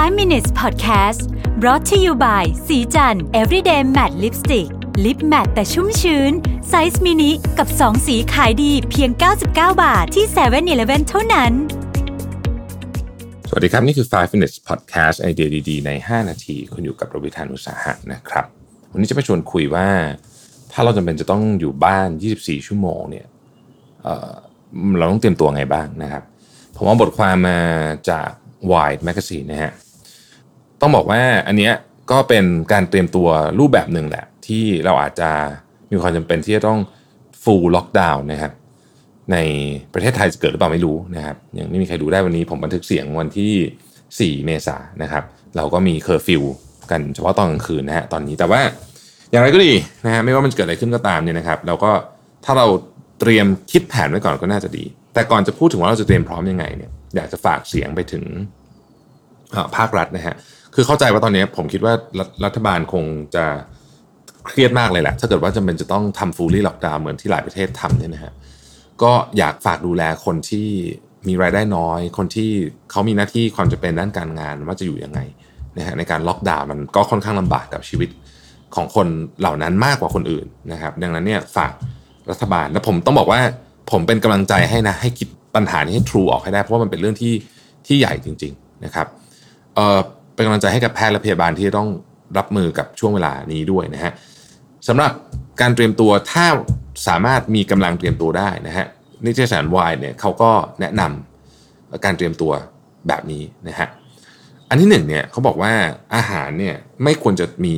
5 minutes podcast brought to you by ศรีจันทร์ everyday matte lipstick lip matte แต่ชุ่มชื้น ไซส์มินิกับ 2 สีขายดีเพียง 99 บาทที่7-Eleven เท่านั้น สวัสดีครับ นี่คือ 5 minutes podcast ไอเดียดีๆ ใน 5 นาที คุณอยู่กับรวิศ หาญอุตสาหะนะครับ วันนี้จะมาชวนคุยว่า ถ้าเราจำเป็นจะต้องอยู่บ้าน 24 ชั่วโมงเนี่ยเราต้องเตรียมตัวไงบ้างนะครับผมเอาบทความมาจาก Wide Magazine นะฮะ ต้องบอกว่าอันเนี้ยก็เป็นการเตรียมตัวรูปแบบหนึ่งแหละ ที่เราอาจจะมีความจำเป็นที่จะต้อง full lockdown นะครับในประเทศไทยจะเกิดหรือเปล่าไม่รู้นะครับยังไม่มีใครดูได้วันนี้ผมบันทึกเสียงวันที่ 4 เมษายนนะครับ เราก็มีเคอร์ฟิวกันเฉพาะตอนกลางคืนนะฮะตอนนี้แต่ว่าอย่างไรก็ดีนะฮะไม่ว่ามันจะเกิดอะไรขึ้นก็ตามเนี่ยนะครับ เราก็ถ้าเราเตรียมคิดแผนไว้ก่อนก็น่าจะดี แต่ก่อนจะพูดถึงว่าเราจะเตรียมพร้อมยังไงเนี่ยอยากจะฝากเสียงไปถึงภาครัฐนะฮะ คือเข้าใจว่าตอนนี้ผมคิดว่ารัฐบาลคงจะเครียดมากเลยแหละ ถ้าเกิดว่าจำเป็นจะต้องทำฟูลี่ล็อกดาวน์เหมือนที่หลายประเทศทำเนี่ยนะฮะก็อยากฝากดูแลคนที่มีรายได้น้อย คนที่เขามีหน้าที่ความจะเป็นด้านการงานว่าจะอยู่ยังไงนะฮะในการล็อกดาวน์มันก็ค่อนข้างลำบากกับชีวิตของคนเหล่านั้นมากกว่าคนอื่นนะครับ ดังนั้นเนี่ยฝากรัฐบาลและผมต้องบอกว่าผมเป็นกำลังใจให้นะให้คิดปัญหานี้ให้ทรูออกให้ได้เพราะว่ามันเป็นเรื่องที่ที่ใหญ่จริง ๆนะครับเอ่อ เป็นกำลังใจให้กับแพทย์และพยาบาลที่ต้องรับมือกับช่วงเวลานี้ด้วยนะฮะสำหรับการเตรียมตัวถ้าสามารถมีกำลังเตรียมตัวได้นะฮะนิตยสารวายเนี่ยเขาก็แนะนำการเตรียมตัวแบบนี้นะฮะอันที่หนึ่งเนี่ยเขาบอกว่าอาหารเนี่ยไม่ควรจะมี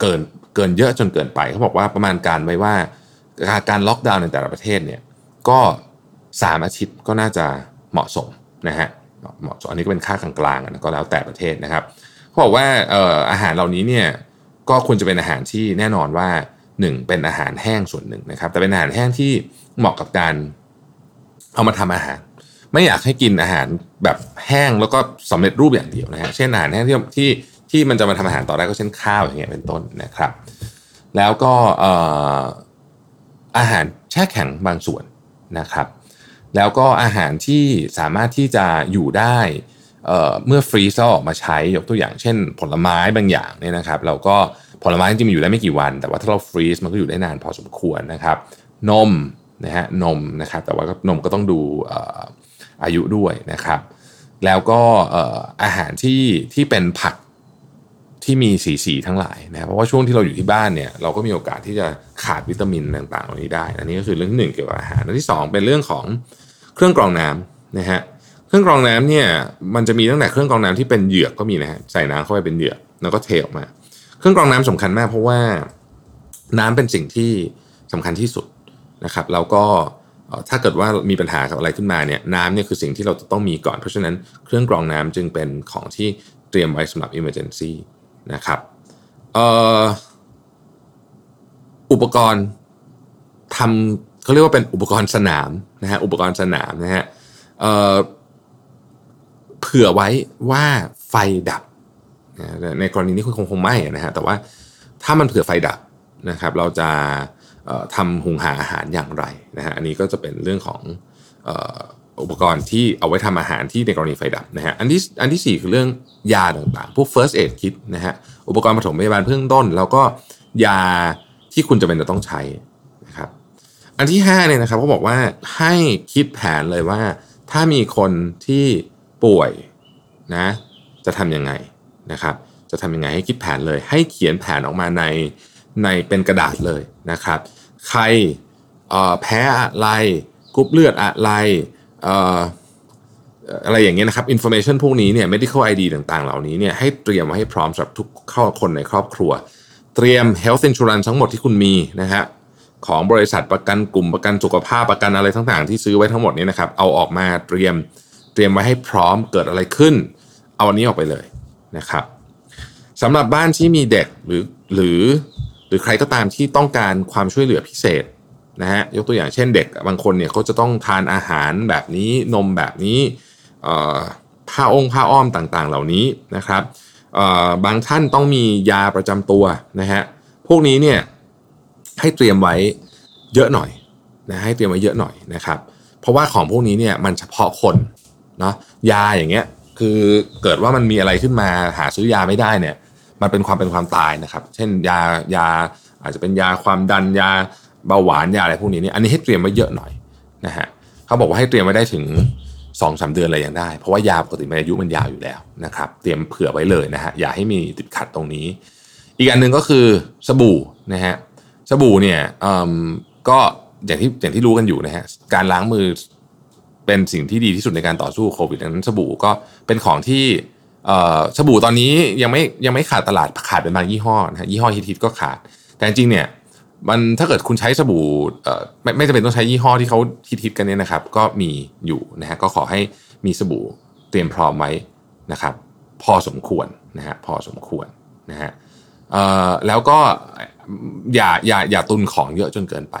เกินเกินเยอะจนเกินไปเขาบอกว่าประมาณการไว้ว่าการล็อกดาวน์ในแต่ละประเทศเนี่ยก็สามอาทิตย์ก็น่าจะเหมาะสมนะฮะ เหมาะสมอันนี้ก็เป็นค่ากลางๆนะก็แล้วแต่ประเทศนะครับเขาบอกว่าอาหารเหล่านี้เนี่ยก็ควรจะเป็นอาหารที่แน่นอนว่าหนึ่งเป็นอาหารแห้งส่วนหนึ่งนะครับ แต่เป็นอาหารแห้งที่เหมาะกับการเอามาทำอาหาร ไม่อยากให้กินอาหารแบบแห้งแล้วก็สำเร็จรูปอย่างเดียวนะฮะเช่นอาหารแห้งที่ที่ที่มันจะมาทำอาหารต่อได้ก็เช่นข้าวอย่างเงี้ยเป็นต้นนะครับ แล้วก็อาหารแช่แข็งบางส่วนนะครับ แล้วก็อาหารที่สามารถที่จะอยู่ได้เมื่อฟรีซออกมาใช้ยกตัวอย่างเช่น ผลไม้บางอย่างเนี่ยนะครับ เราก็ผลไม้จริงมันอยู่ได้ไม่กี่วัน แต่ว่าถ้าเราฟรีซมันก็อยู่ได้นานพอสมควรนะครับ นมนะฮะนมนะครับแต่ว่านมก็ต้องดูอายุด้วยนะครับ แล้วก็อาหารที่ที่เป็นผักที่มีสีสีทั้งหลายนะเพราะว่าช่วงที่เราอยู่ที่บ้านเนี่ยเราก็มีโอกาสที่จะขาดวิตามินต่างๆเหล่านี้ได้ อันนี้ก็คือเรื่องที่หนึ่งเกี่ยวกับอาหารอันที่ 2 เป็นเรื่องของ เครื่องกรองน้ำนะฮะเครื่องกรองน้ำเนี่ยมันจะมีตั้งแต่เครื่องกรองน้ำที่เป็นเหยือกก็มีนะฮะใส่น้ำเข้าไปเป็นเหยือกแล้วก็เทออกมา เครื่องกรองน้ำสำคัญมาก เพราะว่าน้ำเป็นสิ่งที่สำคัญที่สุดนะครับแล้วก็ถ้าเกิดว่ามีปัญหากับอะไรขึ้นมาเนี่ยน้ำเนี่ยคือสิ่งที่เราจะต้องมีก่อน เพราะฉะนั้นเครื่องกรองน้ำจึงเป็นของที่เตรียมไว้สำหรับ emergency นะครับอุปกรณ์ทำ เขาเรียกว่าเป็นอุปกรณ์สนามนะฮะอุปกรณ์สนามนะฮะเเผื่อไว้ว่าไฟดับในกรณีนี้คงคงไม่นะฮะแต่ว่าถ้ามันเผื่อไฟดับนะครับเราจะทำหุงหาอาหารอย่างไรนะฮะอันนี้ก็จะเป็นเรื่องของอุปกรณ์ที่เอาไว้ทำอาหารที่ในกรณีไฟดับนะฮะอันที่อันที่ 4 คือเรื่องยาต่างๆ พวก first aid kit นะฮะอุปกรณ์ปฐมพยาบาลเบื้องต้น แล้วก็ยาที่คุณจะเป็นจะต้องใช้ อันที่5เนี่ยนะครับเขาบอกว่าให้คิดแผนเลยว่า ถ้ามีคนที่ป่วยนะจะทำยังไงนะครับ จะทำยังไงให้คิดแผนเลย ให้เขียนแผนออกมาในในเป็นกระดาษเลยนะครับ ใครแพ้อะไรกรุ๊ปเลือดอะไรอะไรอย่างเงี้ยนะครับ information พวกนี้เนี่ย medical ID ต่างๆ เหล่านี้เนี่ยให้เตรียมไว้ให้พร้อมสำหรับทุกข้อคนในครอบครัว เตรียม health insurance ทั้งหมดที่คุณมีนะฮะ ของบริษัทประกันกลุ่มประกันสุขภาพประกันอะไรต่างๆที่ซื้อไว้ทั้งหมดนี้นะครับ เอาออกมาเตรียมเตรียมไว้ให้พร้อมเกิดอะไรขึ้น เอาอันนี้ออกไปเลยนะครับสำหรับบ้านที่มีเด็กหรือหรือหรือใครก็ตามที่ต้องการความช่วยเหลือพิเศษนะฮะยกตัวอย่างเช่นเด็กบางคนเนี่ยเขาจะต้องทานอาหารแบบนี้นมแบบนี้ผ้าองค์ผ้าอ้อมต่างๆ เหล่านี้นะครับบางท่านต้องมียาประจำตัวนะฮะพวกนี้เนี่ย ให้เตรียมไว้เยอะหน่อยนะให้เตรียมไว้เยอะหน่อยนะครับ เพราะว่าของพวกนี้เนี่ยมันเฉพาะคนเนาะยาอย่างเงี้ยคือเกิดว่ามันมีอะไรขึ้นมาหาซื้อยาไม่ได้เนี่ย มันเป็นความเป็นความตายนะครับ เช่นยายาอาจจะเป็นยาความดันยาเบาหวานยาอะไรพวกนี้เนี่ยอันนี้ให้เตรียมไว้เยอะหน่อยนะฮะเขาบอกว่าให้เตรียมไว้ได้ถึง2อสเดือนอะไรยังได้ เพราะว่ายาปกติมันอายุมันยาวอยู่แล้วนะครับ เตรียมเผื่อไว้เลยนะฮะอย่าให้มีติดขัดตรงนี้ อีกอันหนึ่งก็คือสบู่นะฮะ สบู่เนี่ยก็อย่างที่อย่างที่รู้กันอยู่นะฮะการล้างมือเป็นสิ่งที่ดีที่สุดในการต่อสู้โควิดดังนั้นสบู่ก็เป็นของที่สบู่ตอนนี้ยังไม่ยังไม่ขาดตลาดขาดเป็นบางยี่ห้อนะฮะยี่ห้อฮิตๆก็ขาด แต่จริงเนี่ยมันถ้าเกิดคุณใช้สบู่ไม่ไม่จำเป็นต้องใช้ยี่ห้อที่เขาฮิตๆกันเนี่ยนะครับ ก็มีอยู่นะฮะก็ขอให้มีสบู่เตรียมพร้อมไว้นะครับ พอสมควรนะฮะพอสมควรนะฮะ แล้วก็อย่าอย่าอย่าตุนของเยอะจนเกินไป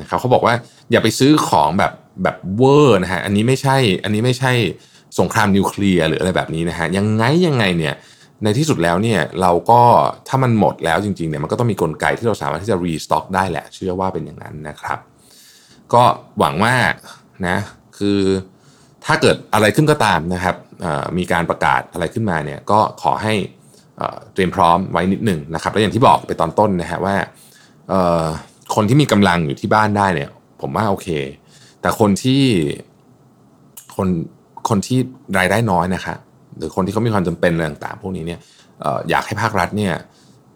นะครับเขาบอกว่าอย่าไปซื้อของแบบแบบเวอร์นะฮะอันนี้ไม่ใช่อันนี้ไม่ใช่สงครามนิวเคลียร์หรืออะไรแบบนี้นะฮะยังไงยังไงเนี่ยในที่สุดแล้วเนี่ยเราก็ถ้ามันหมดแล้วจริงๆเนี่ยมันก็ต้องมีกลไกที่เราสามารถที่จะรีสต็อกได้แหละเชื่อว่าเป็นอย่างนั้นนะครับ ก็หวังว่านะคือถ้าเกิดอะไรขึ้นก็ตามนะครับมีการประกาศอะไรขึ้นมาเนี่ยก็ขอให้ เตรียมพร้อมไว้นิดหนึ่งนะครับและอย่างที่บอกไปตอนต้นนะฮะว่าคนที่มีกำลังอยู่ที่บ้านได้เนี่ย ผมว่าโอเค แต่คนที่คนคนที่รายได้น้อยนะคะหรือคนที่เขามีความจำเป็นอะไรต่างๆพวกนี้เนี่ยอยากให้ภาครัฐเนี่ย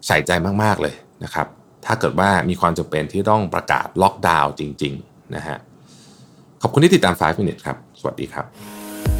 ใส่ใจมากๆเลยนะครับ ถ้าเกิดว่ามีความจำเป็นที่ต้องประกาศล็อกดาวน์จริง ๆ นะฮะขอบคุณที่ติดตาม 5 minutes ครับ สวัสดีครับ